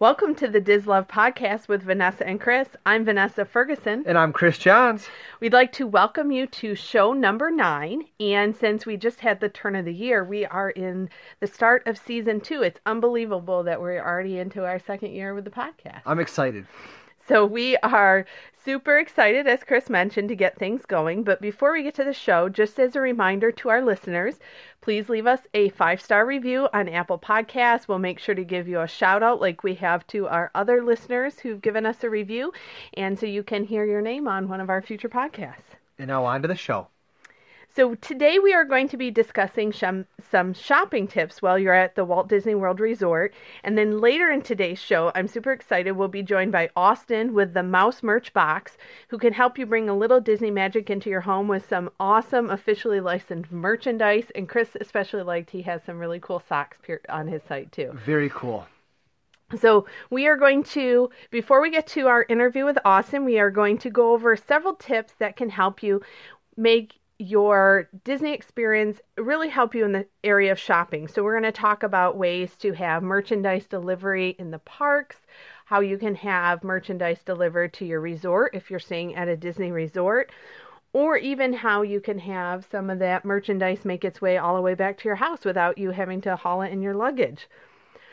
Welcome to the DisLove podcast with Vanessa and Kris. I'm Vanessa Ferguson. And I'm Kris Johns. We'd like to welcome you to show number nine. And since we just had the turn of the year, we are in the start of season two. It's unbelievable that we're already into our second year with the podcast. I'm excited. So we are super excited, as Kris mentioned, to get things going. But before we get to the show, just as a reminder to our listeners, please leave us a five star review on Apple Podcasts. We'll make sure to give you a shout out like we have to our other listeners who've given us a review. And so you can hear your name on one of our future podcasts. And now on to the show. So, today we are going to be discussing some, some shopping tips while you're at the Walt Disney World Resort. And then later in today's show, I'm super excited, we'll be joined by Austin with the Mouse Merch Box, who can help you bring a little Disney magic into your home with some awesome officially licensed merchandise. And Kris especially liked he has some really cool socks on his site too. Very cool. So, we are going to, before we get to our interview with Austin, we are going to go over several tips that can help you make your Disney experience really help you in the area of shopping. So, we're going to talk about ways to have merchandise delivery in the parks, how you can have merchandise delivered to your resort if you're staying at a Disney resort, or even how you can have some of that merchandise make its way all the way back to your house without you having to haul it in your luggage.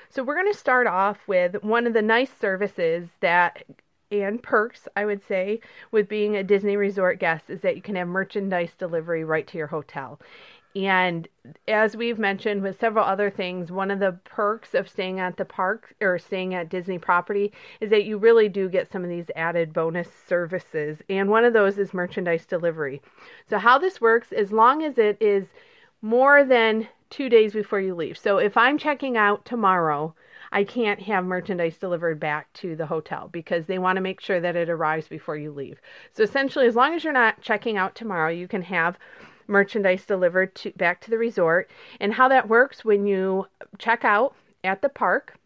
So, we're going to start off with one of the nice services that and perks, I would say, with being a Disney resort guest is that you can have merchandise delivery right to your hotel. And as we've mentioned with several other things, one of the perks of staying at the park or staying at Disney property is that you really do get some of these added bonus services. And one of those is merchandise delivery. So, how this works, as long as it is more than two days before you leave. So, if I'm checking out tomorrow, I can't have merchandise delivered back to the hotel because they want to make sure that it arrives before you leave. So essentially, as long as you're not checking out tomorrow, you can have merchandise delivered to back to the resort. And how that works when you check out at the park,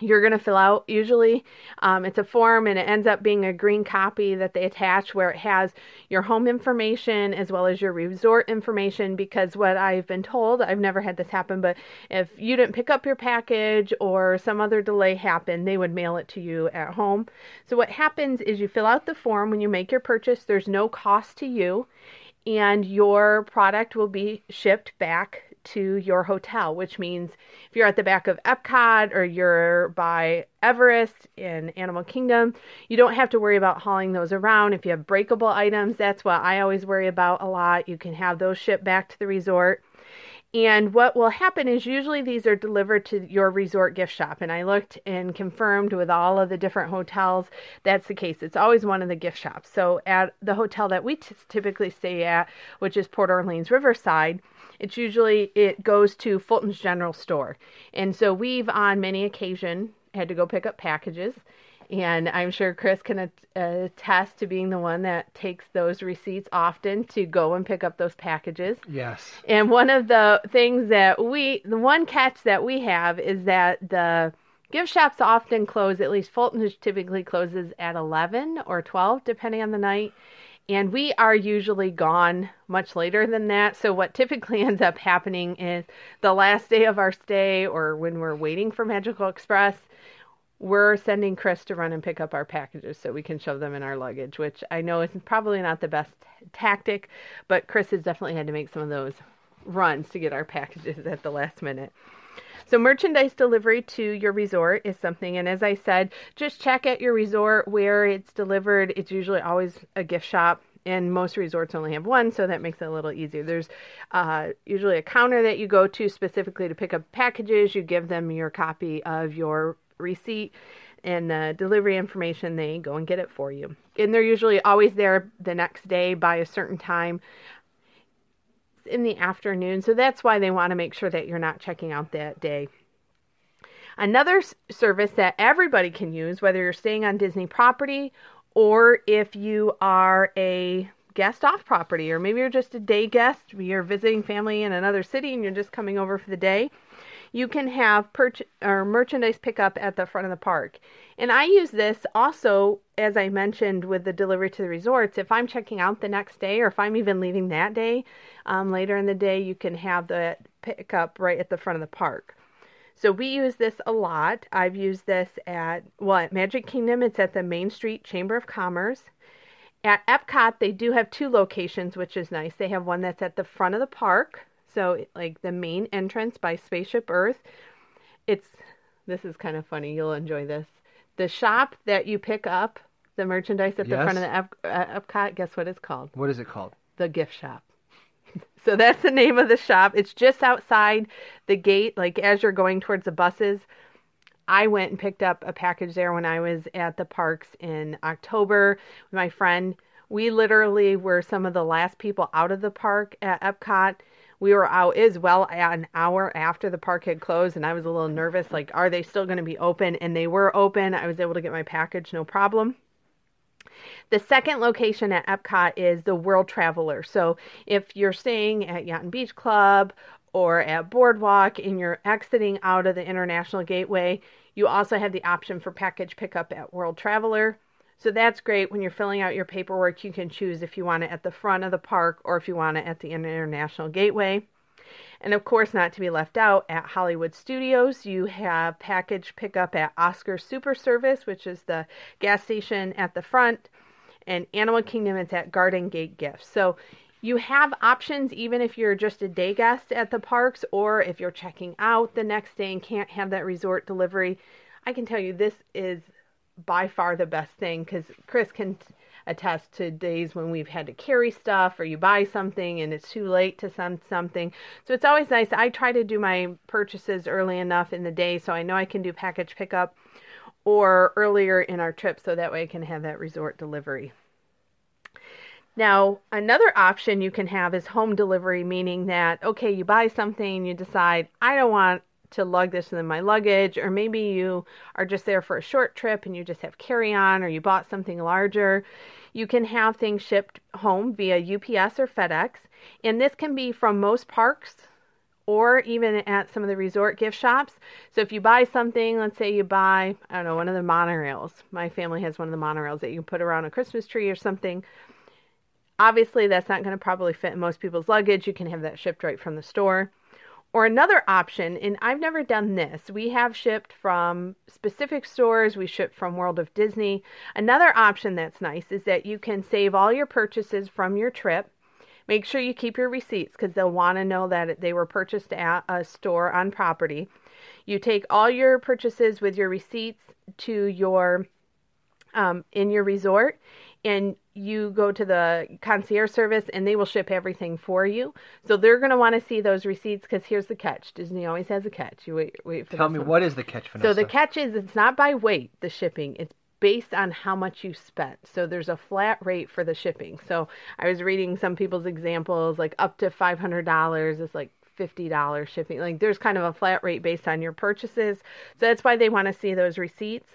you're going to fill out usually um, it's a form and it ends up being a green copy that they attach where it has your home information as well as your resort information because what i've been told i've never had this happen but if you didn't pick up your package or some other delay happened they would mail it to you at home. So what happens is you fill out the form when you make your purchase there's no cost to you and your product will be shipped back to your hotel, which means if you're at the back of Epcot or you're by Everest in Animal Kingdom, you don't have to worry about hauling those around. If you have breakable items, that's what I always worry about a lot. You can have those shipped back to the resort. And what will happen is usually these are delivered to your resort gift shop. And I looked and confirmed with all of the different hotels that's the case. It's always one of the gift shops. So at the hotel that we t- typically stay at, which is Port Orleans Riverside, it's usually it goes to Fulton's General Store. And so we've on many occasion had to go pick up packages and I'm sure Kris can attest to being the one that takes those receipts often to go and pick up those packages. Yes. And one of the things that we, the one catch that we have is that the gift shops often close, at least Fulton typically closes at 11 or 12, depending on the night. And we are usually gone much later than that. So, what typically ends up happening is the last day of our stay or when we're waiting for Magical Express, we're sending Kris to run and pick up our packages so we can shove them in our luggage, which I know is probably not the best tactic, but Kris has definitely had to make some of those runs to get our packages at the last minute. So, merchandise delivery to your resort is something, and as I said, just check at your resort where it's delivered. It's usually always a gift shop and most resorts only have one, so that makes it a little easier. There's uh, usually a counter that you go to specifically to pick up packages. You give them your copy of your receipt and the delivery information. They go and get it for you, and they're usually always there the next day by a certain time in the afternoon. So that's why they want to make sure that you're not checking out that day. Another service that everybody can use, whether you're staying on Disney property or if you are a guest off property, or maybe you're just a day guest, you're visiting family in another city and you're just coming over for the day, you can have purch- or merchandise pickup at the front of the park. And I use this also, as I mentioned, with the delivery to the resorts. If I'm checking out the next day, or if I'm even leaving that day, um, later in the day, you can have the pickup right at the front of the park. So we use this a lot. I've used this at well at Magic Kingdom. It's at the Main Street Chamber of Commerce. At Epcot, they do have two locations, which is nice. They have one that's at the front of the park, so like the main entrance by Spaceship Earth. It's this is kind of funny. You'll enjoy this. The shop that you pick up the merchandise at the front of the Ep- uh, Epcot. Guess what it's called? What is it called? the gift shop. so that's the name of the shop. It's just outside the gate, like as you're going towards the buses. I went and picked up a package there when I was at the parks in October with my friend. We literally were some of the last people out of the park at Epcot. We were out as well an hour after the park had closed, and I was a little nervous like, are they still going to be open? And they were open. I was able to get my package, no problem. The second location at Epcot is the World Traveler. So if you're staying at Yacht Beach Club or at Boardwalk and you're exiting out of the International Gateway, you also have the option for package pickup at World Traveler. So that's great when you're filling out your paperwork. You can choose if you want it at the front of the park or if you want it at the International Gateway. And of course, not to be left out, at Hollywood Studios, you have package pickup at Oscar Super Service, which is the gas station at the front, and Animal Kingdom, it's at Garden Gate Gifts. So you have options even if you're just a day guest at the parks or if you're checking out the next day and can't have that resort delivery. I can tell you this is by far the best thing because Kris can attest to days when we've had to carry stuff or you buy something and it's too late to send something. So it's always nice. I try to do my purchases early enough in the day so I know I can do package pickup or earlier in our trip so that way I can have that resort delivery. Now, another option you can have is home delivery, meaning that, okay, you buy something, you decide, I don't want to lug this in my luggage, or maybe you are just there for a short trip and you just have carry on, or you bought something larger. You can have things shipped home via UPS or FedEx, and this can be from most parks or even at some of the resort gift shops. So if you buy something, let's say you buy, I don't know, one of the monorails. My family has one of the monorails that you can put around a Christmas tree or something. Obviously, that's not going to probably fit in most people's luggage. You can have that shipped right from the store. Or another option, and I've never done this, we have shipped from specific stores, we ship from World of Disney. Another option that's nice is that you can save all your purchases from your trip. Make sure you keep your receipts because they'll want to know that they were purchased at a store on property. You take all your purchases with your receipts to your um, in your resort and you go to the concierge service and they will ship everything for you. So they're going to want to see those receipts because here's the catch. Disney always has a catch. You wait, wait for Tell me one. what is the catch, Vanessa? So the catch is it's not by weight, the shipping. It's based on how much you spent. So there's a flat rate for the shipping. So I was reading some people's examples like up to $500 is like $50 shipping. Like there's kind of a flat rate based on your purchases. So that's why they want to see those receipts.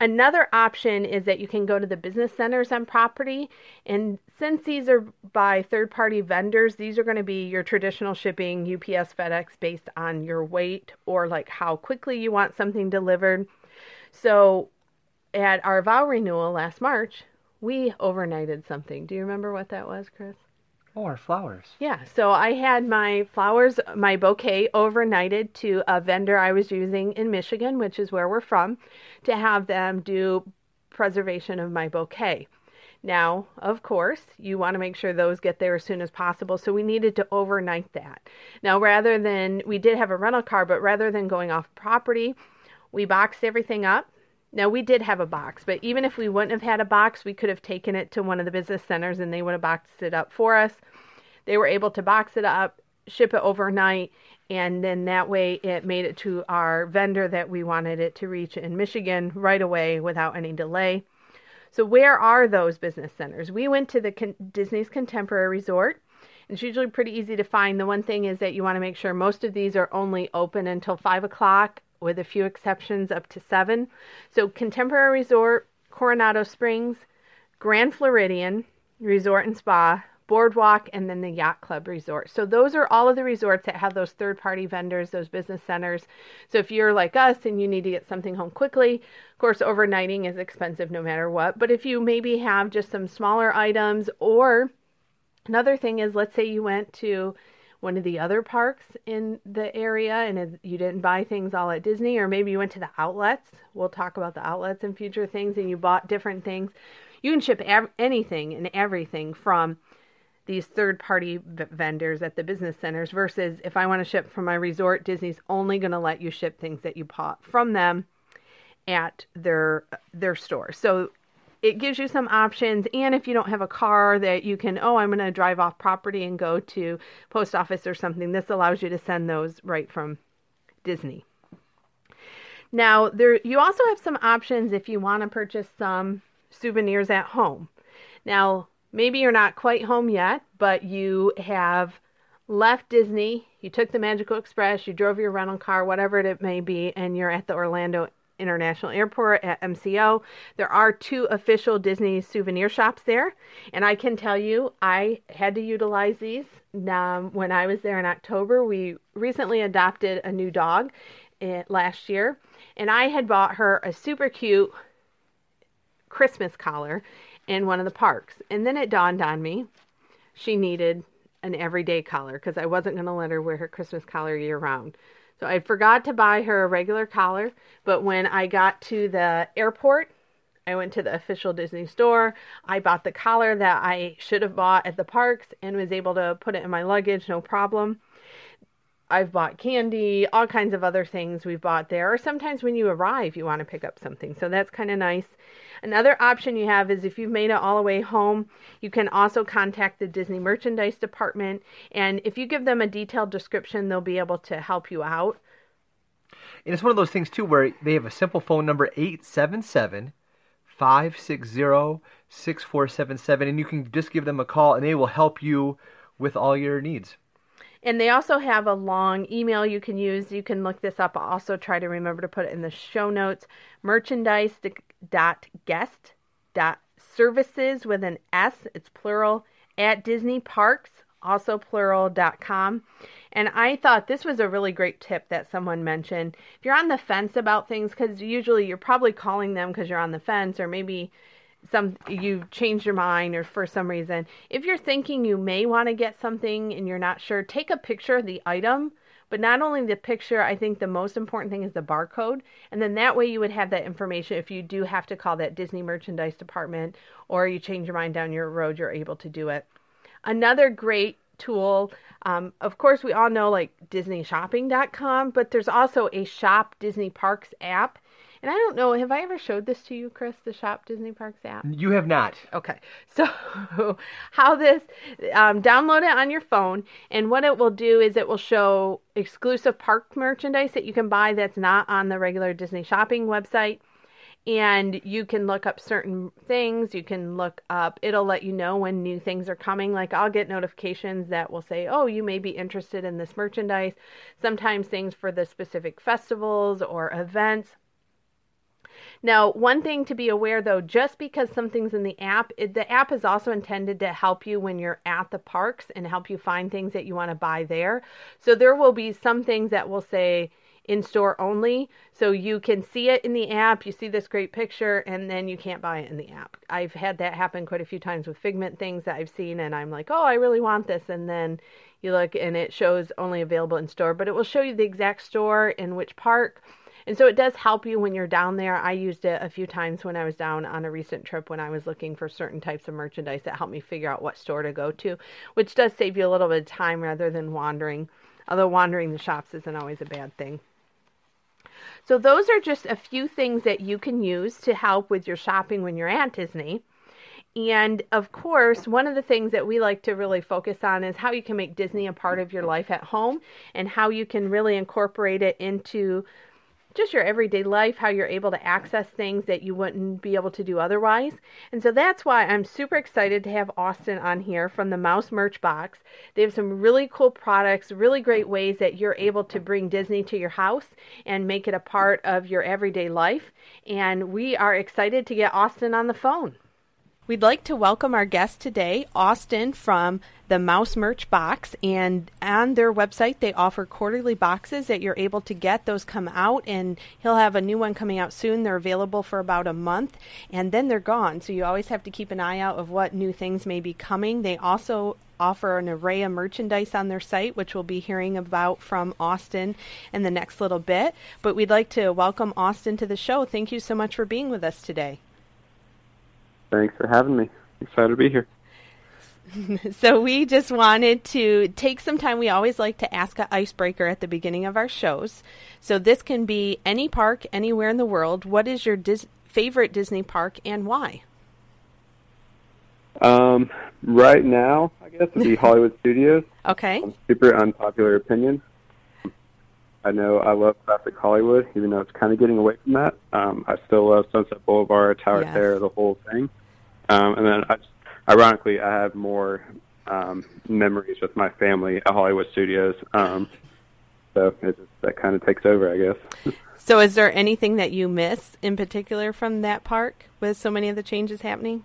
Another option is that you can go to the business centers on property. And since these are by third party vendors, these are going to be your traditional shipping, UPS, FedEx, based on your weight or like how quickly you want something delivered. So at our vow renewal last March, we overnighted something. Do you remember what that was, Kris? Oh, our flowers. Yeah, so I had my flowers, my bouquet overnighted to a vendor I was using in Michigan, which is where we're from, to have them do preservation of my bouquet. Now, of course, you want to make sure those get there as soon as possible, so we needed to overnight that. Now, rather than, we did have a rental car, but rather than going off property, we boxed everything up. Now, we did have a box, but even if we wouldn't have had a box, we could have taken it to one of the business centers and they would have boxed it up for us. They were able to box it up, ship it overnight, and then that way it made it to our vendor that we wanted it to reach in Michigan right away without any delay. So, where are those business centers? We went to the Con- Disney's Contemporary Resort. It's usually pretty easy to find. The one thing is that you want to make sure most of these are only open until 5 o'clock, with a few exceptions up to 7. So, Contemporary Resort, Coronado Springs, Grand Floridian Resort and Spa, Boardwalk, and then the Yacht Club Resort. So, those are all of the resorts that have those third party vendors, those business centers. So, if you're like us and you need to get something home quickly, of course, overnighting is expensive no matter what. But if you maybe have just some smaller items, or another thing is, let's say you went to one of the other parks in the area and you didn't buy things all at Disney, or maybe you went to the outlets. We'll talk about the outlets in future things and you bought different things. You can ship av- anything and everything from these third party v- vendors at the business centers versus if I want to ship from my resort, Disney's only going to let you ship things that you bought from them at their their store. So it gives you some options. And if you don't have a car that you can oh i'm going to drive off property and go to post office or something this allows you to send those right from disney. Now there you also have some options if you want to purchase some souvenirs at home. Now maybe you're not quite home yet but you have left disney you took the magical express you drove your rental car whatever it may be and you're at the orlando International Airport at MCO. There are two official Disney souvenir shops there, and I can tell you I had to utilize these um, when I was there in October. We recently adopted a new dog uh, last year, and I had bought her a super cute Christmas collar in one of the parks. And then it dawned on me she needed an everyday collar because I wasn't going to let her wear her Christmas collar year round. So I forgot to buy her a regular collar, but when I got to the airport, I went to the official Disney store. I bought the collar that I should have bought at the parks and was able to put it in my luggage, no problem. I've bought candy, all kinds of other things we've bought there. Or sometimes when you arrive, you want to pick up something. So that's kind of nice. Another option you have is if you've made it all the way home, you can also contact the Disney merchandise department. And if you give them a detailed description, they'll be able to help you out. And it's one of those things, too, where they have a simple phone number 877 560 6477. And you can just give them a call and they will help you with all your needs. And they also have a long email you can use. You can look this up. I'll also try to remember to put it in the show notes. Merchandise.guest.services with an S, it's plural, at Disney Parks, also plural.com. And I thought this was a really great tip that someone mentioned. If you're on the fence about things, because usually you're probably calling them because you're on the fence, or maybe some you changed your mind or for some reason if you're thinking you may want to get something and you're not sure take a picture of the item. But not only the picture i think the most important thing is the barcode. And then that way you would have that information if you do have to call that disney merchandise department or you change your mind down your road you're able to do it. Another great tool um, of course we all know like disneyshopping.com but there's also a shop disney parks app and I don't know, have I ever showed this to you, Kris, the Shop Disney Parks app? You have not. Okay. So, how this, um, download it on your phone, and what it will do is it will show exclusive park merchandise that you can buy that's not on the regular Disney shopping website. And you can look up certain things. You can look up, it'll let you know when new things are coming. Like, I'll get notifications that will say, oh, you may be interested in this merchandise. Sometimes things for the specific festivals or events now, one thing to be aware though, just because something's in the app, it, the app is also intended to help you when you're at the parks and help you find things that you want to buy there. So there will be some things that will say in store only. So you can see it in the app, you see this great picture, and then you can't buy it in the app. I've had that happen quite a few times with Figment things that I've seen, and I'm like, oh, I really want this. And then you look and it shows only available in store, but it will show you the exact store in which park and so it does help you when you're down there. I used it a few times when I was down on a recent trip when I was looking for certain types of merchandise that helped me figure out what store to go to, which does save you a little bit of time rather than wandering. Although wandering the shops isn't always a bad thing. So, those are just a few things that you can use to help with your shopping when you're at Disney. And of course, one of the things that we like to really focus on is how you can make Disney a part of your life at home and how you can really incorporate it into just your everyday life, how you're able to access things that you wouldn't be able to do otherwise. And so that's why I'm super excited to have Austin on here from the Mouse Merch Box. They have some really cool products, really great ways that you're able to bring Disney to your house and make it a part of your everyday life. And we are excited to get Austin on the phone. We'd like to welcome our guest today, Austin from the Mouse Merch Box. And on their website, they offer quarterly boxes that you're able to get. Those come out, and he'll have a new one coming out soon. They're available for about a month, and then they're gone. So you always have to keep an eye out of what new things may be coming. They also offer an array of merchandise on their site, which we'll be hearing about from Austin in the next little bit. But we'd like to welcome Austin to the show. Thank you so much for being with us today. Thanks for having me. Excited to be here. so we just wanted to take some time. We always like to ask an icebreaker at the beginning of our shows. So this can be any park anywhere in the world. What is your dis- favorite Disney park and why? Um, right now, I guess it'd be Hollywood Studios. Okay. Um, super unpopular opinion. I know I love classic Hollywood, even though it's kind of getting away from that. Um, I still love Sunset Boulevard, Tower Yes. Terror, the whole thing. Um, and then, I, just, ironically, I have more um, memories with my family at Hollywood Studios. Um, so it just, that kind of takes over, I guess. So is there anything that you miss in particular from that park with so many of the changes happening?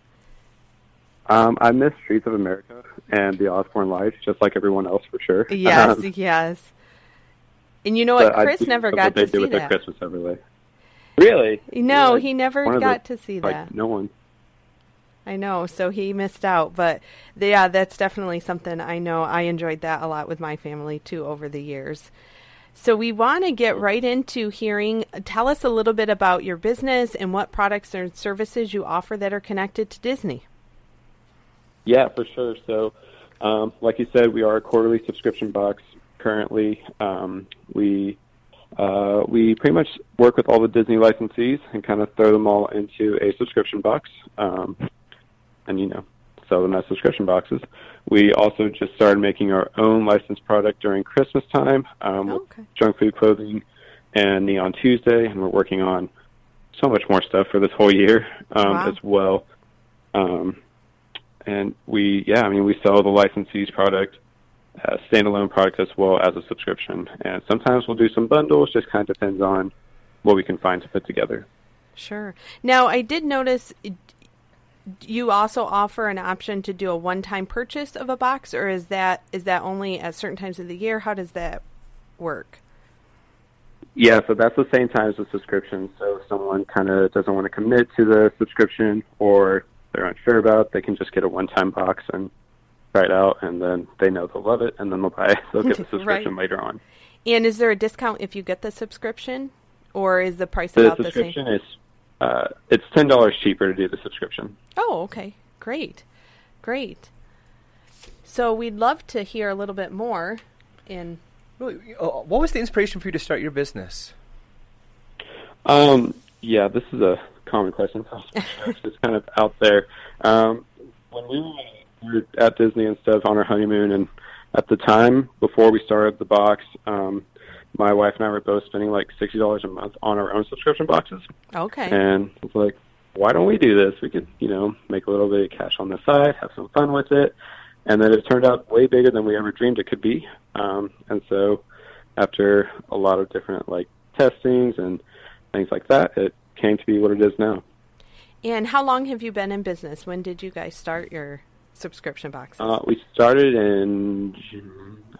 Um, I miss Streets of America and the Osborne Lights, just like everyone else, for sure. Yes, Um, yes. And you know what? but Kris never got to see with that. Christmas overlay. Really? No, Like, he never got the- to see like, that. No one. I know, so he missed out. But yeah, that's definitely something I know. I enjoyed that a lot with my family too over the years. So we want to get right into hearing. Tell us a little bit about your business and what products and services you offer that are connected to Disney. Yeah, for sure. So, um, like you said, we are a quarterly subscription box currently. Um, we uh, we pretty much work with all the Disney licensees and kind of throw them all into a subscription box, um, and you know, sell them as subscription boxes. We also just started making our own licensed product during Christmas time um, with Okay. junk food clothing and Neon Tuesday, and we're working on so much more stuff for this whole year um, Wow. as well. Um, and we, yeah, I mean, we sell the licensee's product, uh, standalone product as well as a subscription. And sometimes we'll do some bundles. Just kind of depends on what we can find to put together. Sure. Now, I did notice you also offer an option to do a one-time purchase of a box, or is that is that only at certain times of the year? How does that work? Yeah, so that's the same time as the subscription. So if someone kind of doesn't want to commit to the subscription or they're unsure about, it, they can just get a one-time box and try it out, and then they know they'll love it, and then they'll buy. They'll get the subscription later on. And is there a discount if you get the subscription, or is the price The about the same? subscription is uh, it's ten dollars cheaper to do the subscription. Oh, okay. Great. Great. So we'd love to hear a little bit more in uh, What was the inspiration for you to start your business? Um, yeah, this is a common question. it's kind of out there. Um, when we were, we were at Disney and stuff on our honeymoon, and at the time before we started the box, um, my wife and I were both spending like sixty dollars a month on our own subscription boxes, Okay. and it's like, why don't we do this? We could, you know, make a little bit of cash on the side, have some fun with it, and then it turned out way bigger than we ever dreamed it could be. Um, and so, after a lot of different like testings and things like that, it came to be what it is now. And how long have you been in business? When did you guys start your subscription boxes? Uh, we started in,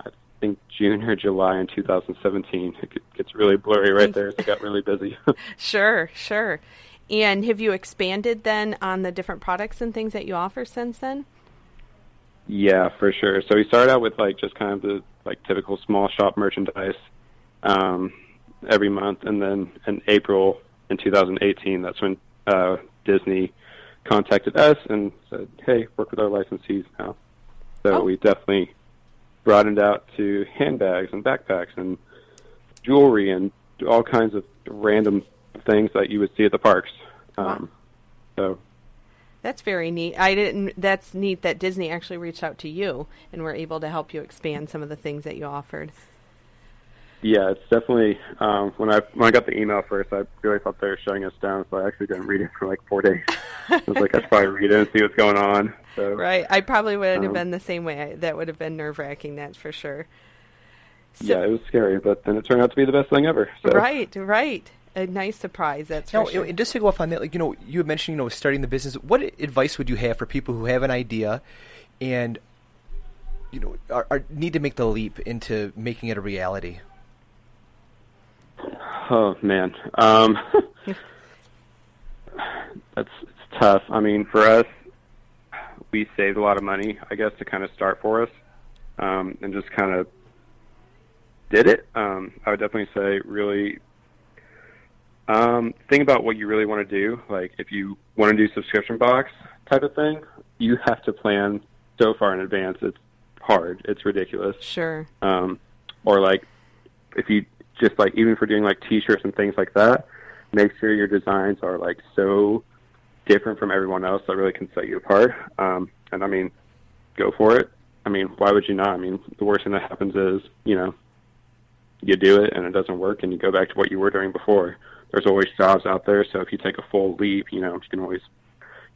I think, June or July in 2017. It gets really blurry right there. It got really busy. Sure, sure. And have you expanded then on the different products and things that you offer since then? yeah, for sure. So we started out with like just kind of the like typical small shop merchandise um, every month, and then in April in 2018, that's when uh, Disney contacted us and said, "Hey, work with our licensees now." So Oh. we definitely broadened out to handbags and backpacks and jewelry and all kinds of random things that you would see at the parks. Um, so That's very neat. I didn't. That's neat that Disney actually reached out to you and were able to help you expand some of the things that you offered. Yeah, it's definitely um, when I when I got the email first, I really thought they were shutting us down, so I actually didn't read it for like four days. I was like, I should probably read it and see what's going on. So Right. I probably would have Um, been the same way. That would have been nerve wracking. That's for sure. So, yeah, it was scary, but then it turned out to be the best thing ever. So. Right. Right. A nice surprise. That's for Now, sure. and just to go off on that, like you know, you had mentioned, you know, starting the business. What advice would you have for people who have an idea, and you know, are, are need to make the leap into making it a reality? Oh man, um, that's it's tough. I mean, for us, we saved a lot of money, I guess, to kind of start for us, um, and just kind of did it. Um, I would definitely say really um, think about what you really want to do. Like if you want to do subscription box type of thing, you have to plan so far in advance. It's hard. It's ridiculous. Sure. Um, or like if you just like even for doing like t-shirts and things like that, make sure your designs are like so different from everyone else that really can set you apart. Um, and I mean, go for it. I mean, why would you not? I mean, the worst thing that happens is, you know, you do it and it doesn't work and you go back to what you were doing before. There's always jobs out there, so if you take a full leap, you know, you can always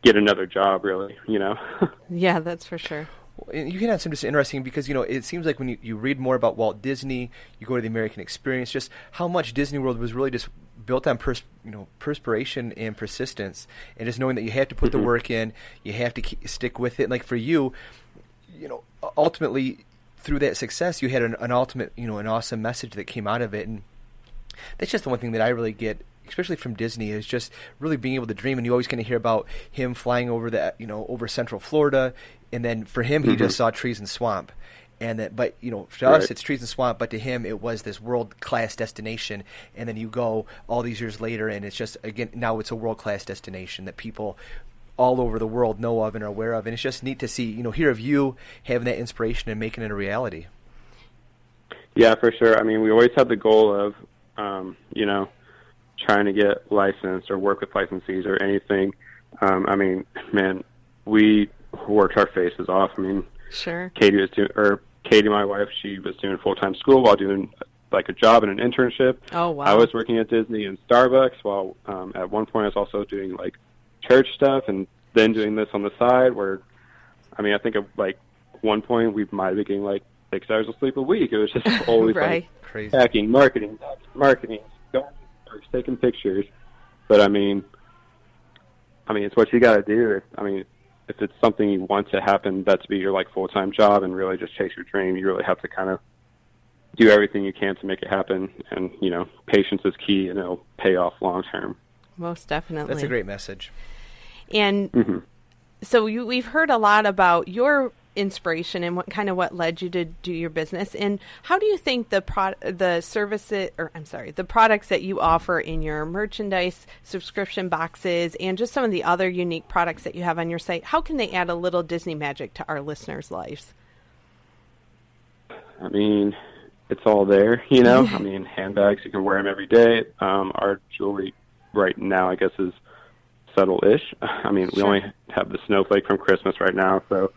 get another job really, you know. yeah, that's for sure. You can add some just interesting because you know it seems like when you, you read more about Walt Disney, you go to the American Experience, just how much Disney World was really just built on pers- you know perspiration and persistence, and just knowing that you have to put mm-hmm. the work in, you have to keep, stick with it. And like for you, you know, ultimately through that success, you had an, an ultimate you know an awesome message that came out of it, and that's just the one thing that I really get especially from Disney, is just really being able to dream. And you always kind to hear about him flying over the, you know, over Central Florida, and then for him, he mm-hmm. just saw trees and swamp. And that, but you know, to right. us, it's trees and swamp. But to him, it was this world class destination. And then you go all these years later, and it's just again now it's a world class destination that people all over the world know of and are aware of. And it's just neat to see, you know, hear of you having that inspiration and making it a reality. Yeah, for sure. I mean, we always had the goal of, um, you know, trying to get licensed or work with licensees or anything. Um, I mean, man, we worked our faces off. I mean, sure. Katie was doing, or Katie, my wife, she was doing full time school while doing like a job and an internship. Oh wow! I was working at Disney and Starbucks while um, at one point I was also doing like church stuff and then doing this on the side. Where, I mean, I think at like one point we might be getting like six hours of sleep a week. It was just always right. like crazy hacking, marketing, marketing, going taking pictures. But I mean, I mean, it's what you got to do. If, I mean, if it's something you want to happen, that to be your like full time job and really just chase your dream, you really have to kind of do everything you can to make it happen. And you know, patience is key, and it'll pay off long term. Most definitely. That's a great message. And mm-hmm. so you, we've heard a lot about your inspiration and what kind of what led you to do your business? And how do you think the pro- the services or I'm sorry the products that you offer in your merchandise subscription boxes and just some of the other unique products that you have on your site how can they add a little Disney magic to our listeners lives? I mean it's all there you know? I mean handbags you can wear them every day. Um, our jewelry right now I guess is subtle-ish. I mean we only have the snowflake from Christmas right now so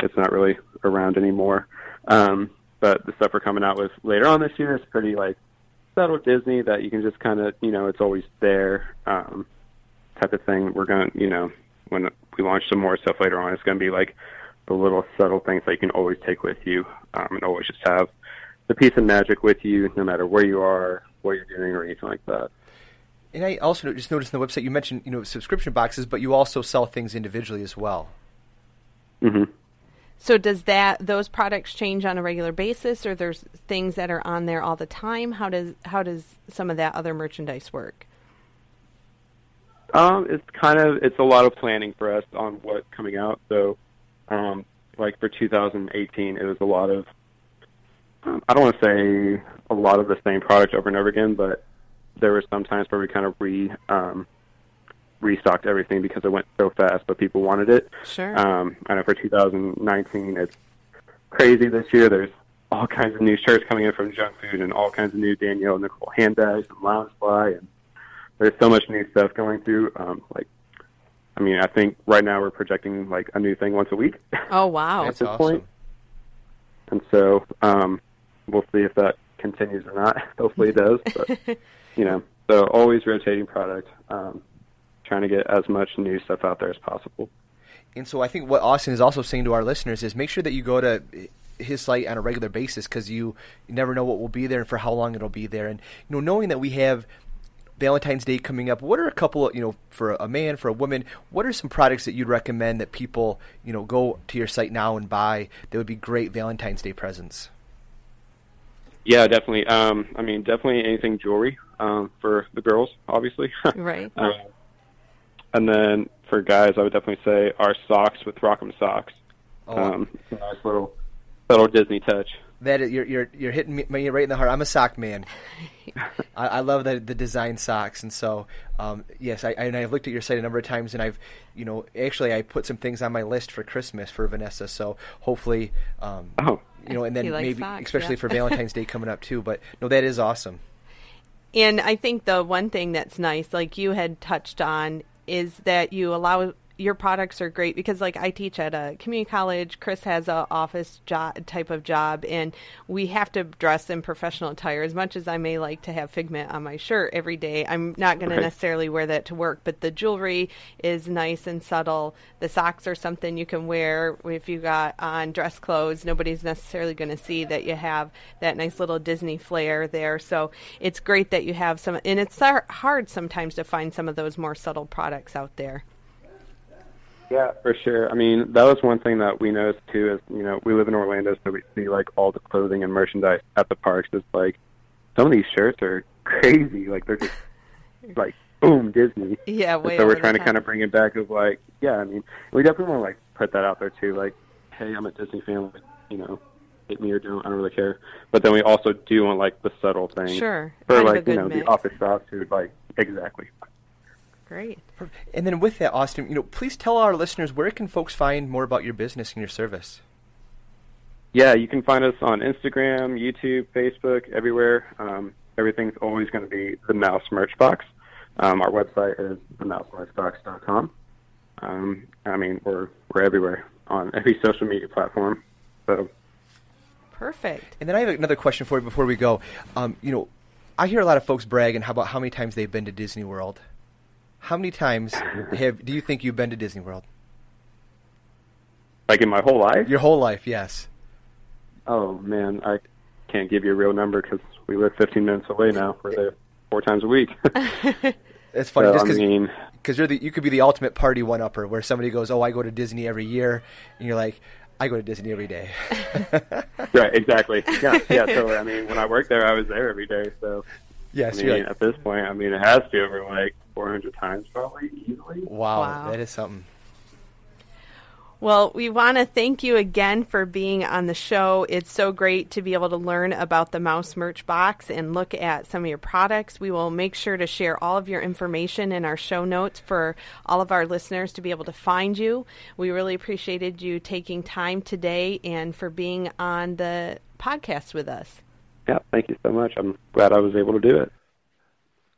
it's not really around anymore. Um, but the stuff we're coming out with later on this year is pretty like subtle Disney that you can just kind of you know it's always there um, type of thing. We're gonna you know when we launch some more stuff later on, it's gonna be like the little subtle things that you can always take with you um, and always just have the piece of magic with you no matter where you are, what you're doing, or anything like that. And I also just noticed on the website you mentioned you know subscription boxes, but you also sell things individually as well. Mm-hmm. So does that those products change on a regular basis, or there's things that are on there all the time? How does how does some of that other merchandise work? Um, it's kind of it's a lot of planning for us on what's coming out. So, um, like for 2018, it was a lot of um, I don't want to say a lot of the same product over and over again, but there were some times where we kind of re um, restocked everything because it went so fast, but people wanted it. Sure. Um, I know for 2019, it's crazy this year. There's all kinds of new shirts coming in from Junk Food and all kinds of new Danielle Nicole handbags and Loungefly, and there's so much new stuff going through. Um, like, I mean, I think right now we're projecting like a new thing once a week. Oh wow! at this awesome. point. And so um, we'll see if that continues or not. Hopefully it does, but you know, so always rotating product. Um, trying to get as much new stuff out there as possible. And so I think what Austin is also saying to our listeners is make sure that you go to his site on a regular basis because you, you never know what will be there and for how long it'll be there. And you know, knowing that we have Valentine's Day coming up, what are a couple, of, you know, for a man, for a woman, what are some products that you'd recommend that people, you know, go to your site now and buy that would be great Valentine's Day presents? Yeah, definitely. Um, I mean, definitely anything jewelry um, for the girls, obviously. Right. um, and then for guys, I would definitely say our socks with Rock'em socks. Oh, Um, nice little little Disney touch. That is, you're you're you're hitting me, me right in the heart. I'm a sock man. I, I love the the design socks, and so um, yes, I and I've looked at your site a number of times, and I've you know actually I put some things on my list for Christmas for Vanessa. So hopefully, um, Oh, you know, and then maybe socks, especially yeah. for Valentine's Day coming up too. But no, that is awesome. And I think the one thing that's nice, like you had touched on, is that you allow your products are great because like I teach at a community college, Kris has a office job type of job and we have to dress in professional attire as much as I may like to have figment on my shirt every day. I'm not going Right. to necessarily wear that to work, but the jewelry is nice and subtle. The socks are something you can wear if you got on dress clothes. Nobody's necessarily going to see that you have that nice little Disney flair there. So it's great that you have some, and it's hard sometimes to find some of those more subtle products out there. Yeah, for sure. I mean, that was one thing that we noticed too. Is you know we live in Orlando, so we see like all the clothing and merchandise at the parks. It's like some of these shirts are crazy. Like they're just like boom Disney. Yeah, way so we're trying to top. kind of bring it back of like, yeah, I mean, we definitely want to like put that out there too. Like, hey, I'm a Disney fan. Like, you know, hate me or don't, I don't really care. But then we also do want like the subtle thing. Sure, For kind like you know mix. the office socks who like exactly. Great. And then with that, Austin, you know, please tell our listeners where can folks find more about your business and your service. Yeah, you can find us on Instagram, YouTube, Facebook, everywhere. Um, everything's always going to be the Mouse Merch Box. Um, our website is themousemerchbox.com. Um, I mean, we're we're everywhere on every social media platform. So Perfect. And then I have another question for you before we go. Um, you know, I hear a lot of folks bragging how about how many times they've been to Disney World. How many times have do you think you've been to Disney World? like in my whole life. Your whole life, yes. Oh man, I can't give you a real number because we live 15 minutes away now. We're there four times a week. It's funny So, just I because mean, you're the you could be the ultimate party one upper where somebody goes, "Oh, I go to Disney every year," and you're like, "I go to Disney every day." right, exactly. Yeah, yeah. So I mean, when I worked there, I was there every day. So yes, I mean, like, at this point, I mean, it has to be over like 400 times probably easily. wow, Wow. that is something. Well, we want to thank you again for being on the show. It's so great to be able to learn about the Mouse Merch Box and look at some of your products. We will make sure to share all of your information in our show notes for all of our listeners to be able to find you. We really appreciated you taking time today and for being on the podcast with us. Yeah, thank you so much. I'm glad I was able to do it.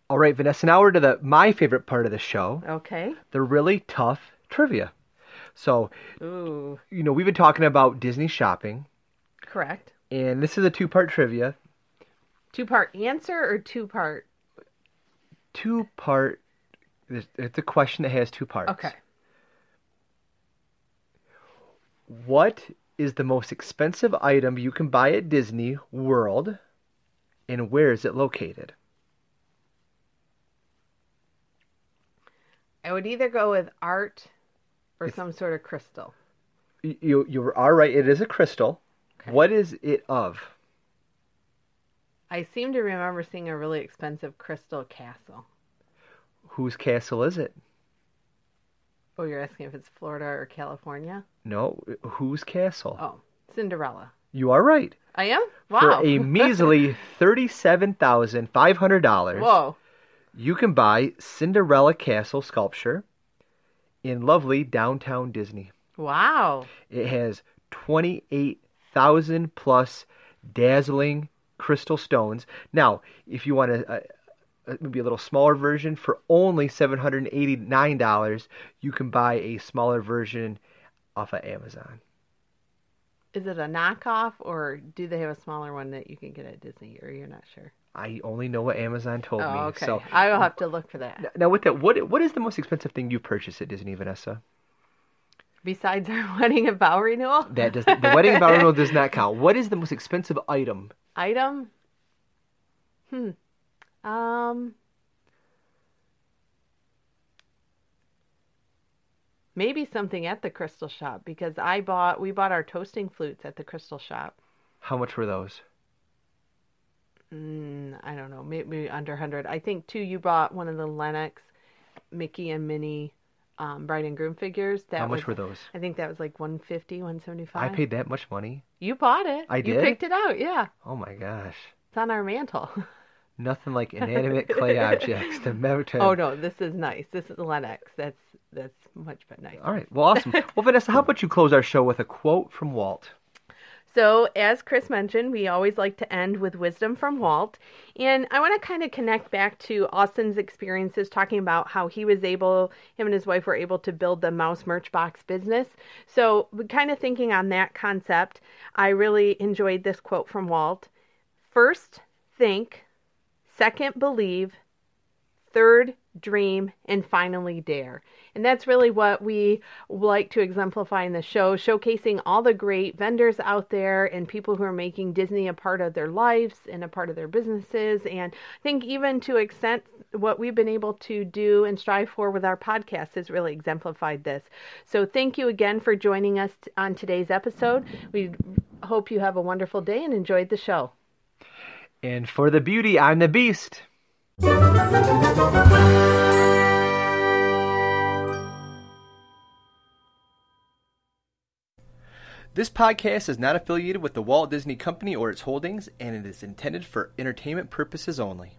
All right, Vanessa. Now we're to the my favorite part of the show, Okay. the really tough trivia. So, Ooh, you know, we've been talking about Disney shopping, correct. and this is a two-part trivia. Two part answer or two part? Two-part. It's a question that has two parts. Okay. What is the most expensive item you can buy at Disney World, and where is it located? I would either go with art or some sort of crystal. You you, you are right. It is a crystal. Okay. What is it of? I seem to remember seeing a really expensive crystal castle. Whose castle is it? Oh, you're asking if it's Florida or California? No, whose castle? Oh, Cinderella. You are right. I am? Wow. For a measly thirty-seven thousand five hundred dollars, Whoa. you can buy Cinderella Castle sculpture in lovely downtown Disney. Wow. It has 28,000 plus dazzling crystal stones. Now, if you want to a- uh, maybe a little smaller version for only $789, you can buy a smaller version off of Amazon. Is it a knockoff or do they have a smaller one that you can get at Disney or you're not sure? I only know what Amazon told me. Oh, okay. So I will have to look for that. now with that, what what is the most expensive thing you purchased at Disney, Vanessa? Besides our wedding and vow renewal That does the wedding and renewal does not count. What is the most expensive item? item? Hmm. Um. Maybe something at the crystal shop because I bought we bought our toasting flutes at the crystal shop. How much were those? Mm, I don't know, maybe under 100. I think too you bought one of the Lenox Mickey and Minnie um, bride and groom figures. That How much was, were those? I think that was like 150, 175. I paid that much money. You bought it. I did. You picked it out. Yeah, Oh my gosh. it's on our mantle. Nothing like inanimate clay objects to melt. oh no, this is nice. This is Lenox. That's that's much but nice. All right. Well, awesome. well, Vanessa, how about you close our show with a quote from Walt? So, as Kris mentioned, we always like to end with wisdom from Walt. And I want to kind of connect back to Austin's experiences talking about how he was able, him and his wife were able to build the Mouse Merch Box business. So, kind of thinking on that concept, I really enjoyed this quote from Walt. First, think. Second, believe. Third, dream. And finally, dare. And that's really what we like to exemplify in the show, showcasing all the great vendors out there and people who are making Disney a part of their lives and a part of their businesses. And I think even to extent what we've been able to do and strive for with our podcast has really exemplified this. So thank you again for joining us on today's episode. We hope you have a wonderful day and enjoyed the show. And for the beauty, I'm the beast. This podcast is not affiliated with the Walt Disney Company or its holdings, and it is intended for entertainment purposes only.